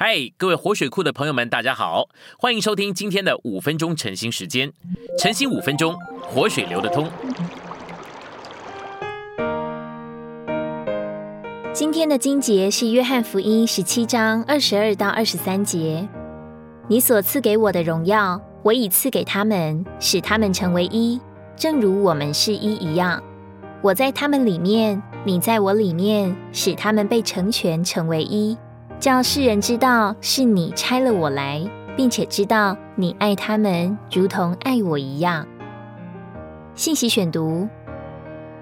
嗨，各位活水库的朋友们，大家好，欢迎收听今天的五分钟晨兴时间。晨兴五分钟，活水流得通。今天的经节是约翰福音十七章二十二到二十三节。你所赐给我的荣耀，我已赐给他们，使他们成为一，正如我们是一一样。我在他们里面，你在我里面，使他们被成全，成为一。叫世人知道是你拆了我来，并且知道你爱他们如同爱我一样。信息选读：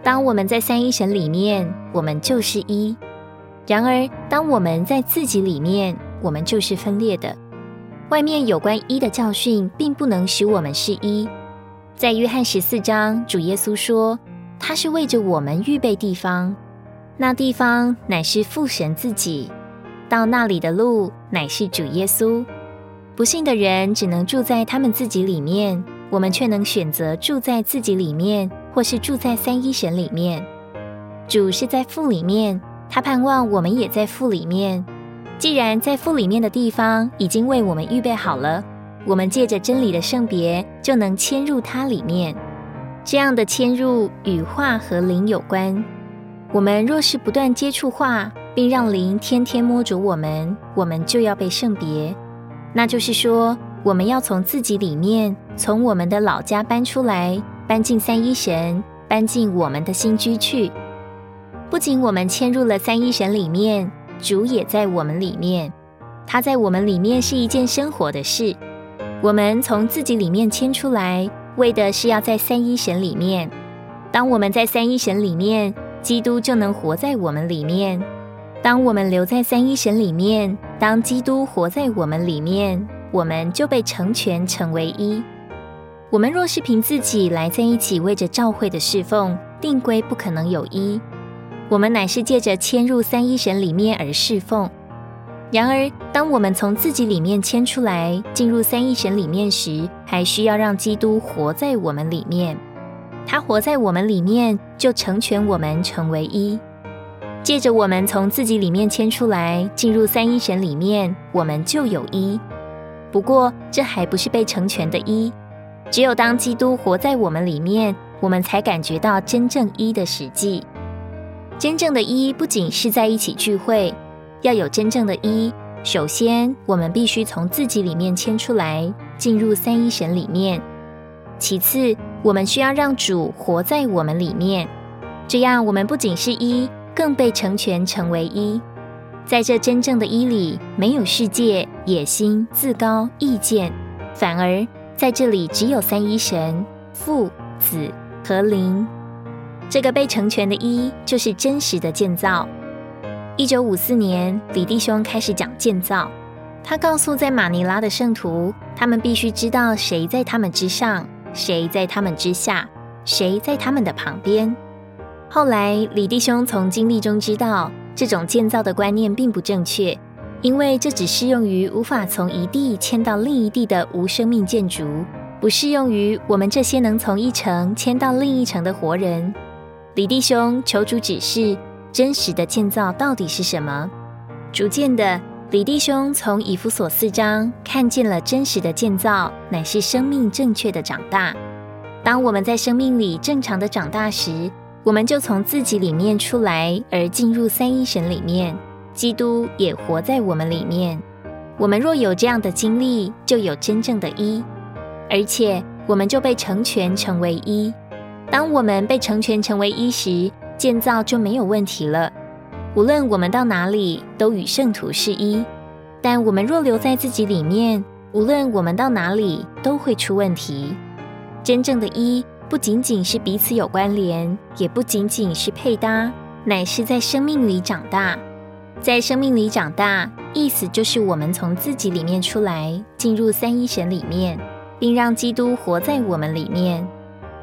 当我们在三一神里面，我们就是一；然而，当我们在自己里面，我们就是分裂的。外面有关一的教训，并不能使我们是一。在约翰十四章，主耶稣说，他是为着我们预备地方，那地方乃是父神自己。到那里的路乃是主耶稣。不信的人只能住在他们自己里面，我们却能选择住在自己里面，或是住在三一神里面。主是在父里面，他盼望我们也在父里面。既然在父里面的地方已经为我们预备好了，我们借着真理的圣别，就能迁入它里面。这样的迁入与化和灵有关。我们若是不断接触化，并让灵天天摸着我们，我们就要被圣别。那就是说，我们要从自己里面，从我们的老家搬出来，搬进三一神，搬进我们的新居去。不仅我们迁入了三一神里面，主也在我们里面。他在我们里面是一件生活的事。我们从自己里面迁出来，为的是要在三一神里面。当我们在三一神里面，基督就能活在我们里面。当我们留在三一神里面，当基督活在我们里面，我们就被成全成为一。我们若是凭自己来在一起为着召会的侍奉，定规不可能有一。我们乃是借着迁入三一神里面而侍奉。然而，当我们从自己里面迁出来，进入三一神里面时，还需要让基督活在我们里面。他活在我们里面，就成全我们成为一。借着我们从自己里面迁出来，进入三一神里面，我们就有一。不过，这还不是被成全的一。只有当基督活在我们里面，我们才感觉到真正一的实际。真正的一不仅是在一起聚会，要有真正的一，首先我们必须从自己里面迁出来，进入三一神里面。其次，我们需要让主活在我们里面，这样我们不仅是一。更被成全成为一，在这真正的一里，没有世界、野心、自高、意见，反而在这里只有三一神父、子和灵。这个被成全的一，就是真实的建造。一九五四年，李弟兄开始讲建造，他告诉在马尼拉的圣徒，他们必须知道谁在他们之上，谁在他们之下，谁在他们的旁边。后来，李弟兄从经历中知道，这种建造的观念并不正确，因为这只适用于无法从一地迁到另一地的无生命建筑，不适用于我们这些能从一城迁到另一城的活人。李弟兄求主指示，真实的建造到底是什么？逐渐的，李弟兄从以弗所四章看见了真实的建造，乃是生命正确的长大。当我们在生命里正常的长大时，我们就从自己里面出来，而进入三一神里面，基督也活在我们里面。我们若有这样的经历，就有真正的一，而且我们就被成全成为一。当我们被成全成为一时，建造就没有问题了。无论我们到哪里，都与圣徒是一。但我们若留在自己里面，无论我们到哪里，都会出问题。真正的一。不仅仅是彼此有关联，也不仅仅是配搭，乃是在生命里长大。在生命里长大，意思就是我们从自己里面出来，进入三一神里面，并让基督活在我们里面。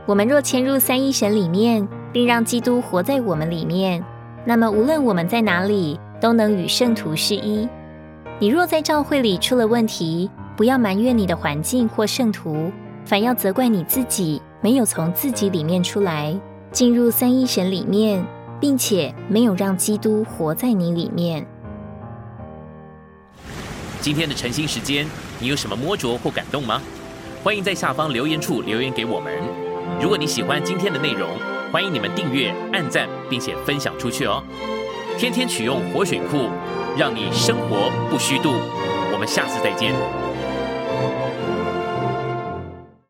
我们若迁入三一神里面，并让基督活在我们里面，那么无论我们在哪里，都能与圣徒是一。你若在教会里出了问题，不要埋怨你的环境或圣徒，反要责怪你自己。没有从自己里面出来，进入三一神里面，并且没有让基督活在你里面。今天的晨兴时间，你有什么摸着或感动吗？欢迎在下方留言处留言给我们。如果你喜欢今天的内容，欢迎你们订阅、按赞，并且分享出去哦。天天取用活水库，让你生活不虚度。我们下次再见。